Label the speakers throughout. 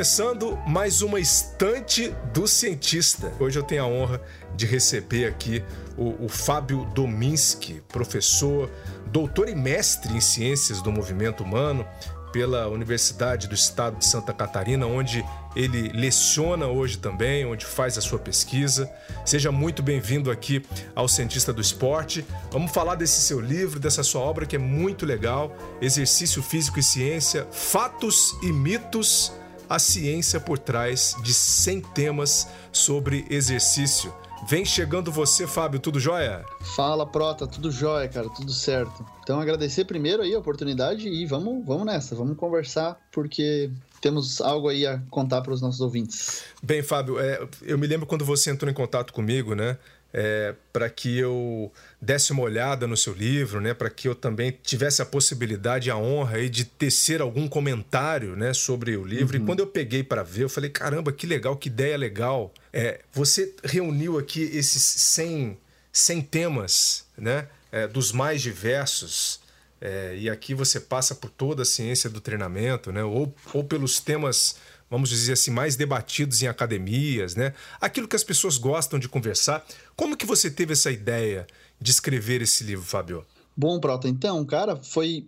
Speaker 1: Começando mais uma estante do cientista. Hoje eu tenho a honra de receber aqui o, o Fábio Dominski, professor, doutor e mestre em ciências do movimento humano pela Universidade do Estado de Santa Catarina, onde ele leciona hoje também, onde faz a sua pesquisa. Seja muito bem-vindo aqui ao Cientista do Esporte. Vamos falar desse seu livro, dessa sua obra que é muito legal: Exercício Físico e Ciência, Fatos e Mitos a ciência por trás de 100 temas sobre exercício. Vem chegando você, Fábio, tudo jóia?
Speaker 2: Fala, Prota, tudo jóia, cara, tudo certo. Então, agradecer primeiro aí a oportunidade e vamos, vamos nessa, vamos conversar, porque temos algo aí a contar para os nossos ouvintes.
Speaker 1: Bem, Fábio, é, eu me lembro quando você entrou em contato comigo, né? É, para que eu desse uma olhada no seu livro, né, para que eu também tivesse a possibilidade e a honra aí de tecer algum comentário né, sobre o livro. Uhum. E quando eu peguei para ver, eu falei: caramba, que legal, que ideia legal. É, você reuniu aqui esses 100, 100 temas né, é, dos mais diversos. É, e aqui você passa por toda a ciência do treinamento, né, ou, ou pelos temas vamos dizer assim, mais debatidos em academias, né? Aquilo que as pessoas gostam de conversar. Como que você teve essa ideia de escrever esse livro, Fábio?
Speaker 2: Bom, Prota, então, cara, foi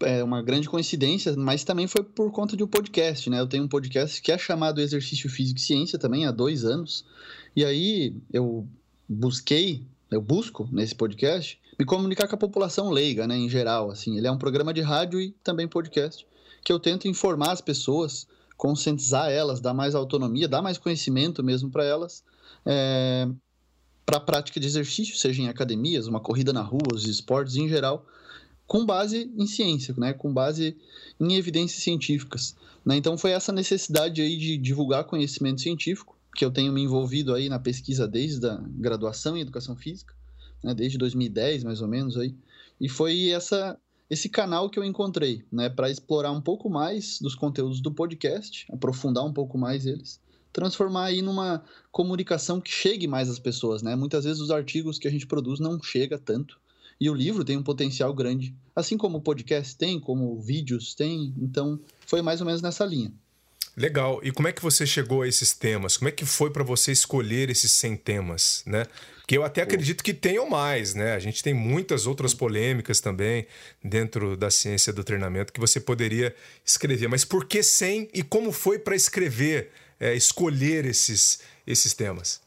Speaker 2: é, uma grande coincidência, mas também foi por conta de um podcast, né? Eu tenho um podcast que é chamado Exercício Físico e Ciência também há dois anos. E aí eu busquei, eu busco nesse podcast me comunicar com a população leiga, né, em geral, assim. Ele é um programa de rádio e também podcast que eu tento informar as pessoas conscientizar elas, dar mais autonomia, dar mais conhecimento mesmo para elas, é, para a prática de exercício, seja em academias, uma corrida na rua, os esportes em geral, com base em ciência, né, com base em evidências científicas. Né? Então foi essa necessidade aí de divulgar conhecimento científico, que eu tenho me envolvido aí na pesquisa desde a graduação em educação física, né, desde 2010 mais ou menos aí, e foi essa esse canal que eu encontrei, né, para explorar um pouco mais dos conteúdos do podcast, aprofundar um pouco mais eles, transformar aí numa comunicação que chegue mais às pessoas, né? Muitas vezes os artigos que a gente produz não chega tanto e o livro tem um potencial grande, assim como o podcast tem, como vídeos tem, então foi mais ou menos nessa linha.
Speaker 1: Legal. E como é que você chegou a esses temas? Como é que foi para você escolher esses 100 temas, né? Que eu até acredito que tenham mais, né? A gente tem muitas outras polêmicas também dentro da ciência do treinamento que você poderia escrever. Mas por que 100 e como foi para escrever, é, escolher esses, esses temas?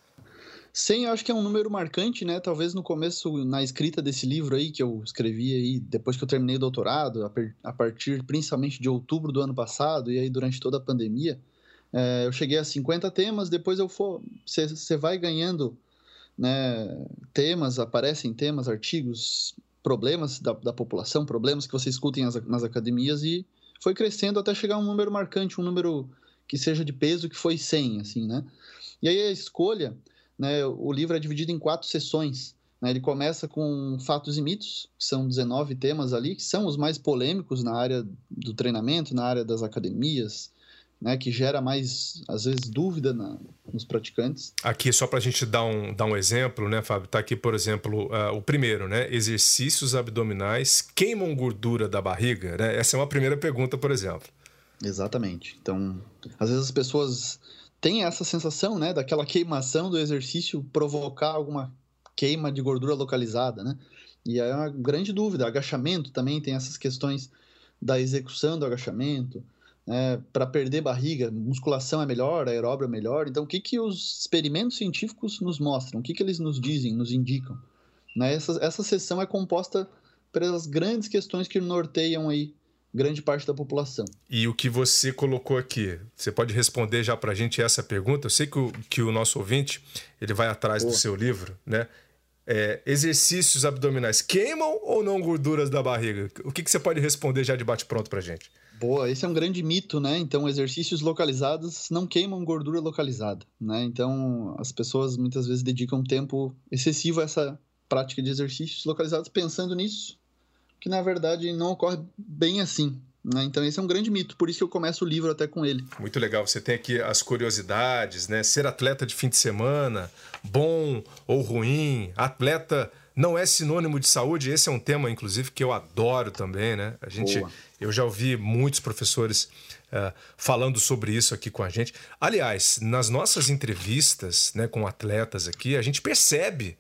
Speaker 2: 100 eu acho que é um número marcante, né? Talvez no começo, na escrita desse livro aí, que eu escrevi aí, depois que eu terminei o doutorado, a partir principalmente de outubro do ano passado, e aí durante toda a pandemia, é, eu cheguei a 50 temas, depois eu for. Você vai ganhando né, temas, aparecem temas, artigos, problemas da, da população, problemas que você escuta nas, nas academias, e foi crescendo até chegar a um número marcante, um número que seja de peso, que foi 100, assim, né? E aí a escolha né, o livro é dividido em quatro sessões. Né, ele começa com fatos e mitos, que são 19 temas ali, que são os mais polêmicos na área do treinamento, na área das academias, né, que gera mais, às vezes, dúvida na, nos praticantes.
Speaker 1: Aqui, só para a gente dar um, dar um exemplo, né, Fábio? Está aqui, por exemplo, uh, o primeiro, né? Exercícios abdominais queimam gordura da barriga? Né? Essa é uma primeira pergunta, por exemplo.
Speaker 2: Exatamente. Então, às vezes as pessoas tem essa sensação, né, daquela queimação do exercício provocar alguma queima de gordura localizada, né? E é uma grande dúvida. Agachamento também tem essas questões da execução do agachamento. Né? Para perder barriga, musculação é melhor, aeróbio é melhor. Então, o que, que os experimentos científicos nos mostram? O que, que eles nos dizem, nos indicam? Né? Essa, essa sessão é composta pelas grandes questões que norteiam aí grande parte da população.
Speaker 1: E o que você colocou aqui, você pode responder já para a gente essa pergunta? Eu sei que o, que o nosso ouvinte ele vai atrás do seu livro, né? é, exercícios abdominais queimam ou não gorduras da barriga? O que, que você pode responder já de bate-pronto pra gente?
Speaker 2: Boa, esse é um grande mito, né? Então, exercícios localizados não queimam gordura localizada, né? Então, as pessoas muitas vezes dedicam tempo excessivo a essa prática de exercícios localizados pensando nisso, que na verdade não ocorre bem assim. Né? Então, esse é um grande mito, por isso que eu começo o livro até com ele.
Speaker 1: Muito legal. Você tem aqui as curiosidades, né? Ser atleta de fim de semana, bom ou ruim, atleta não é sinônimo de saúde. Esse é um tema, inclusive, que eu adoro também, né? A gente, Boa. eu já ouvi muitos professores uh, falando sobre isso aqui com a gente. Aliás, nas nossas entrevistas, né, com atletas aqui, a gente percebe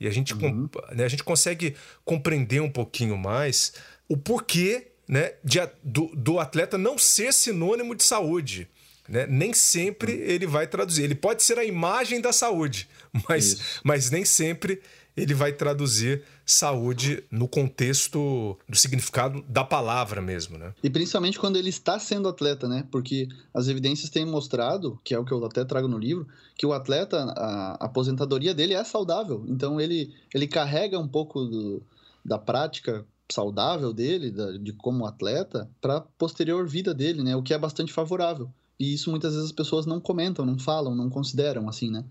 Speaker 1: e a gente, uhum. né, a gente consegue compreender um pouquinho mais o porquê né, de, do, do atleta não ser sinônimo de saúde. Né? Nem sempre uhum. ele vai traduzir. Ele pode ser a imagem da saúde, mas, mas nem sempre ele vai traduzir saúde no contexto do significado da palavra mesmo, né?
Speaker 2: E principalmente quando ele está sendo atleta, né? Porque as evidências têm mostrado, que é o que eu até trago no livro, que o atleta, a aposentadoria dele é saudável. Então ele, ele carrega um pouco do, da prática saudável dele, da, de como atleta, para a posterior vida dele, né? O que é bastante favorável. E isso muitas vezes as pessoas não comentam, não falam, não consideram assim, né?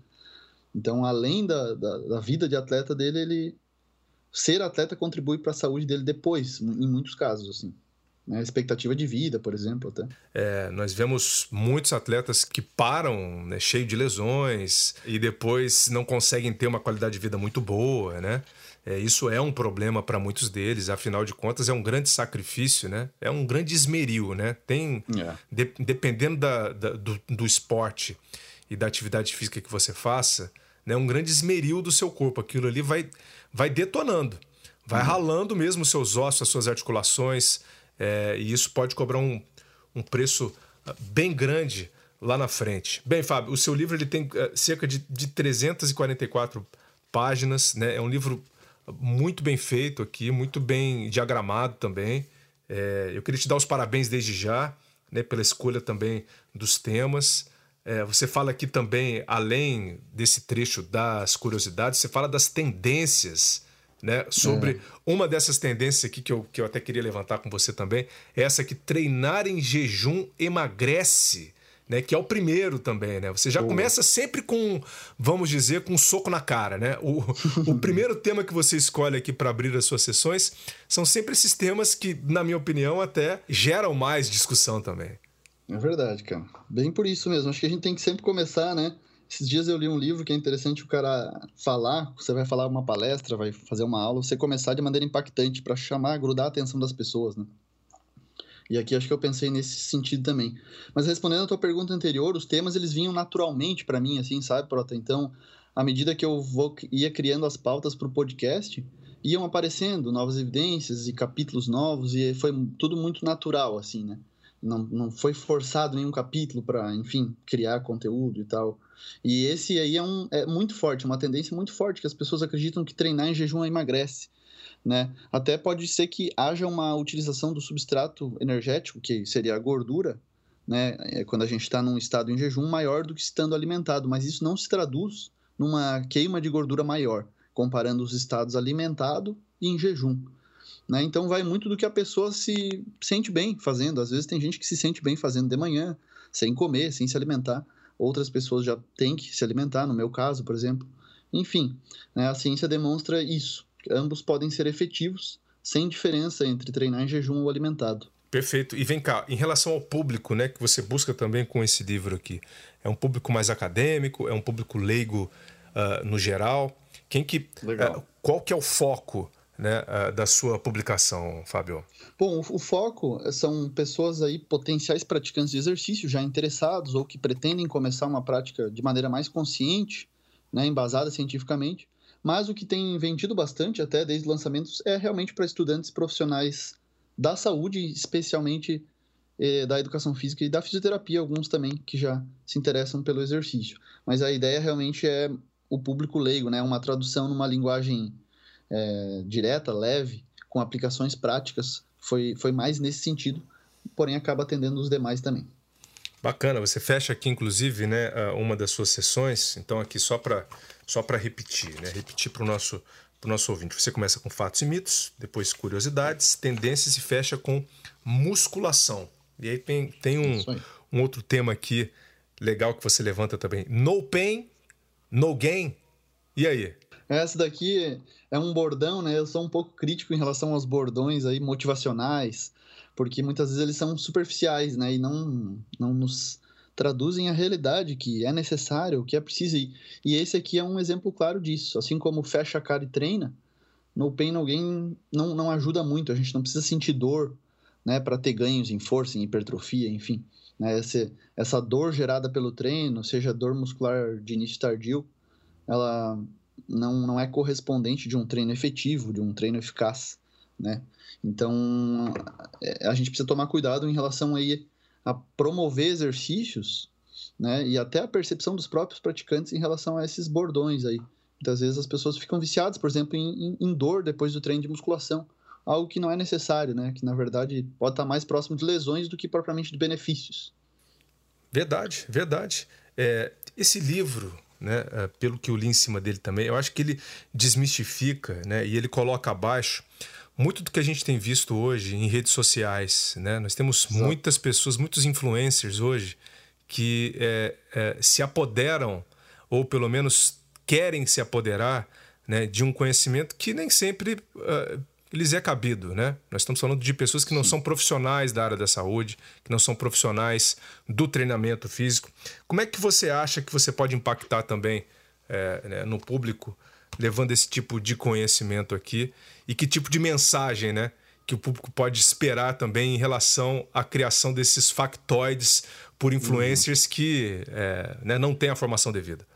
Speaker 2: Então, além da, da, da vida de atleta dele, ele ser atleta contribui para a saúde dele depois, em muitos casos, assim. Né? Expectativa de vida, por exemplo, até.
Speaker 1: É, nós vemos muitos atletas que param né, cheio de lesões e depois não conseguem ter uma qualidade de vida muito boa, né? É, isso é um problema para muitos deles, afinal de contas é um grande sacrifício, né? É um grande esmeril, né? Tem, é. de, dependendo da, da do, do esporte e da atividade física que você faça, né, um grande esmeril do seu corpo. Aquilo ali vai, vai detonando, vai uhum. ralando mesmo os seus ossos, as suas articulações, é, e isso pode cobrar um, um preço ah, bem grande lá na frente. Bem, Fábio, o seu livro ele tem uh, cerca de, de 344 páginas, né? é um livro muito bem feito aqui, muito bem diagramado também. É, eu queria te dar os parabéns desde já, né, pela escolha também dos temas. É, você fala aqui também, além desse trecho das curiosidades, você fala das tendências, né? Sobre é. uma dessas tendências aqui que eu, que eu até queria levantar com você também, é essa que treinar em jejum emagrece. Né, que é o primeiro também, né? Você já começa sempre com, vamos dizer, com um soco na cara, né? O, o primeiro tema que você escolhe aqui para abrir as suas sessões são sempre esses temas que, na minha opinião, até geram mais discussão também.
Speaker 2: É verdade, cara. Bem por isso mesmo. Acho que a gente tem que sempre começar, né? Esses dias eu li um livro que é interessante o cara falar. Você vai falar uma palestra, vai fazer uma aula, você começar de maneira impactante para chamar, grudar a atenção das pessoas, né? E aqui acho que eu pensei nesse sentido também. Mas respondendo a tua pergunta anterior, os temas eles vinham naturalmente para mim, assim, sabe, Prota? Então, à medida que eu vou, ia criando as pautas para o podcast, iam aparecendo novas evidências e capítulos novos e foi tudo muito natural, assim, né? Não, não foi forçado nenhum capítulo para, enfim, criar conteúdo e tal. E esse aí é, um, é muito forte, uma tendência muito forte, que as pessoas acreditam que treinar em jejum emagrece. Né? Até pode ser que haja uma utilização do substrato energético, que seria a gordura, né? É quando a gente está num estado em jejum maior do que estando alimentado, mas isso não se traduz numa queima de gordura maior, comparando os estados alimentado e em jejum. Né? Então vai muito do que a pessoa se sente bem fazendo. Às vezes tem gente que se sente bem fazendo de manhã, sem comer, sem se alimentar. Outras pessoas já têm que se alimentar, no meu caso, por exemplo. Enfim, né? a ciência demonstra isso. Ambos podem ser efetivos, sem diferença entre treinar em jejum ou alimentado.
Speaker 1: Perfeito. E vem cá, em relação ao público, né, que você busca também com esse livro aqui, é um público mais acadêmico, é um público leigo uh, no geral. Quem que, uh, qual que é o foco né, da sua publicação, Fábio?
Speaker 2: Bom, o foco são pessoas aí potenciais praticantes de exercício já interessados ou que pretendem começar uma prática de maneira mais consciente, né, embasada cientificamente. Mas o que tem vendido bastante até desde lançamentos é realmente para estudantes profissionais da saúde, especialmente eh, da educação física e da fisioterapia, alguns também que já se interessam pelo exercício. Mas a ideia realmente é o público leigo, né, uma tradução numa linguagem é, direta, leve, com aplicações práticas, foi, foi mais nesse sentido, porém acaba atendendo os demais também.
Speaker 1: Bacana, você fecha aqui, inclusive, né, uma das suas sessões. Então, aqui só para só para repetir, né? Repetir para o nosso, pro nosso ouvinte. Você começa com fatos e mitos, depois curiosidades, tendências e fecha com musculação. E aí tem, tem um, um outro tema aqui legal que você levanta também. No pain, no gain. E aí?
Speaker 2: Essa daqui é um bordão, né? Eu sou um pouco crítico em relação aos bordões aí motivacionais, porque muitas vezes eles são superficiais, né? E não, não nos traduzem a realidade que é necessário, que é preciso. E esse aqui é um exemplo claro disso. Assim como fecha a cara e treina, no pain, gain não, não ajuda muito. A gente não precisa sentir dor, né? Para ter ganhos em força, em hipertrofia, enfim. Né? Essa, essa dor gerada pelo treino, seja dor muscular de início tardio, ela não, não é correspondente de um treino efetivo, de um treino eficaz, né? Então, é, a gente precisa tomar cuidado em relação aí a promover exercícios, né? E até a percepção dos próprios praticantes em relação a esses bordões aí. Muitas vezes as pessoas ficam viciadas, por exemplo, em, em dor depois do treino de musculação, algo que não é necessário, né? Que na verdade pode estar mais próximo de lesões do que propriamente de benefícios.
Speaker 1: Verdade, verdade. É, esse livro né, é, pelo que eu li em cima dele também, eu acho que ele desmistifica né, e ele coloca abaixo muito do que a gente tem visto hoje em redes sociais. Né? Nós temos Exato. muitas pessoas, muitos influencers hoje que é, é, se apoderam, ou pelo menos querem se apoderar, né, de um conhecimento que nem sempre uh, lhes é cabido, né? Nós estamos falando de pessoas que não são profissionais da área da saúde, que não são profissionais do treinamento físico. Como é que você acha que você pode impactar também é, né, no público, levando esse tipo de conhecimento aqui e que tipo de mensagem, né? Que o público pode esperar também em relação à criação desses factoides por influencers uhum. que é, né, não têm a formação devida.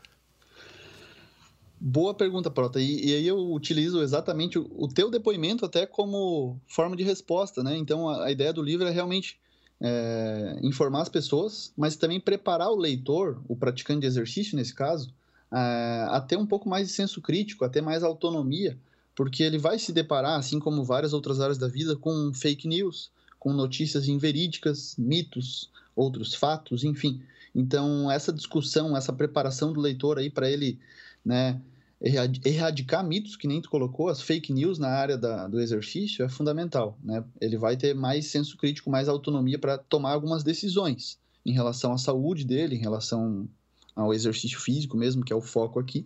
Speaker 2: Boa pergunta, Prota. E, e, aí eu utilizo exatamente o, o, teu depoimento até como forma de resposta, né? Então a, a ideia do livro é realmente é, informar as pessoas, mas também preparar o leitor, o praticante de exercício nesse caso, é, a ter um pouco mais de senso crítico, a ter mais autonomia, porque ele vai se deparar, assim como várias outras áreas da vida, com fake news, com notícias inverídicas, mitos, outros fatos, enfim. Então essa discussão, essa preparação do leitor aí para ele né, erradicar mitos, que nem tu colocou, as fake news na área da, do exercício é fundamental. Né? Ele vai ter mais senso crítico, mais autonomia para tomar algumas decisões em relação à saúde dele, em relação ao exercício físico mesmo, que é o foco aqui.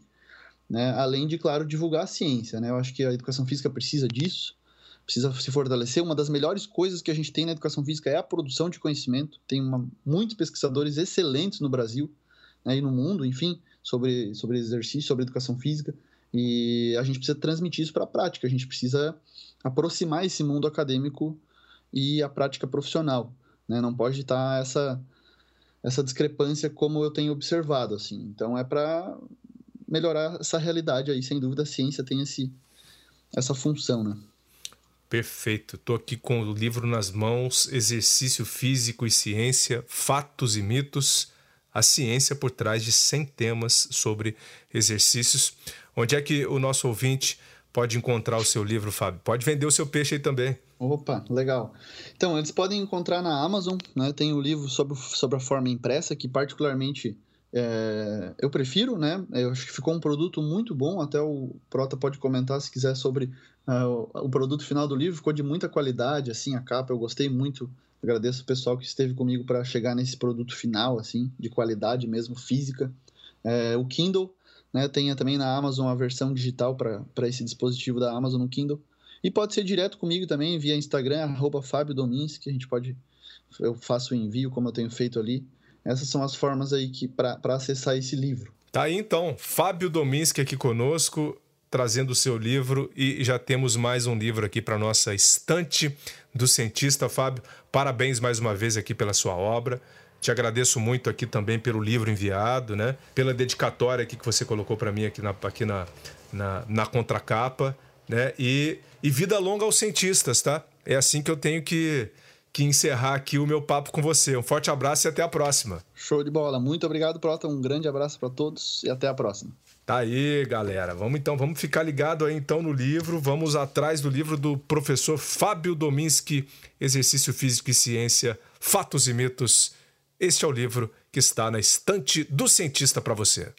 Speaker 2: Né? Além de, claro, divulgar a ciência. Né? Eu acho que a educação física precisa disso, precisa se fortalecer. Uma das melhores coisas que a gente tem na educação física é a produção de conhecimento. Tem uma, muitos pesquisadores excelentes no Brasil né, e no mundo, enfim, sobre, sobre exercício, sobre educação física. E a gente precisa transmitir isso para a prática, a gente precisa aproximar esse mundo acadêmico e a prática profissional. Né? Não pode estar essa, essa discrepância como eu tenho observado. Assim. Então é para melhorar essa realidade aí, sem dúvida a ciência tem esse, essa função. Né?
Speaker 1: Perfeito. Estou aqui com o livro nas mãos, Exercício Físico e Ciência, Fatos e Mitos a ciência por trás de 100 temas sobre exercícios. Onde é que o nosso ouvinte pode encontrar o seu livro, Fábio? Pode vender o seu peixe aí também.
Speaker 2: Opa, legal. Então, eles podem encontrar na Amazon, né? Tem o livro sobre, sobre a forma impressa, que particularmente é, eu prefiro, né? Eu acho que ficou um produto muito bom. Até o Prota pode comentar se quiser sobre uh, o produto final do livro. Ficou de muita qualidade, assim, a capa. Eu gostei muito Agradeço o pessoal que esteve comigo para chegar nesse produto final, assim, de qualidade mesmo, física. É, o Kindle, né, tem também na Amazon a versão digital para esse dispositivo da Amazon no Kindle. E pode ser direto comigo também, via Instagram, arroba Fábio Domins, que a gente pode. Eu faço o envio, como eu tenho feito ali. Essas são as formas aí para acessar esse livro.
Speaker 1: Tá aí então, Fábio Dominski aqui conosco trazendo o seu livro e já temos mais um livro aqui para nossa estante do cientista Fábio. Parabéns mais uma vez aqui pela sua obra. Te agradeço muito aqui também pelo livro enviado, né? Pela dedicatória aqui que você colocou para mim aqui na, aqui na, na, na contracapa, né? E, e vida longa aos cientistas, tá? É assim que eu tenho que, que encerrar aqui o meu papo com você. Um forte abraço e até a próxima.
Speaker 2: Show de bola. Muito obrigado, Prota. Um grande abraço para todos e até a próxima.
Speaker 1: Tá aí, galera. Vamos então, vamos ficar ligado aí então no livro. Vamos atrás do livro do professor Fábio Dominski, Exercício Físico e Ciência, Fatos e Mitos. Este é o livro que está na estante do cientista para você.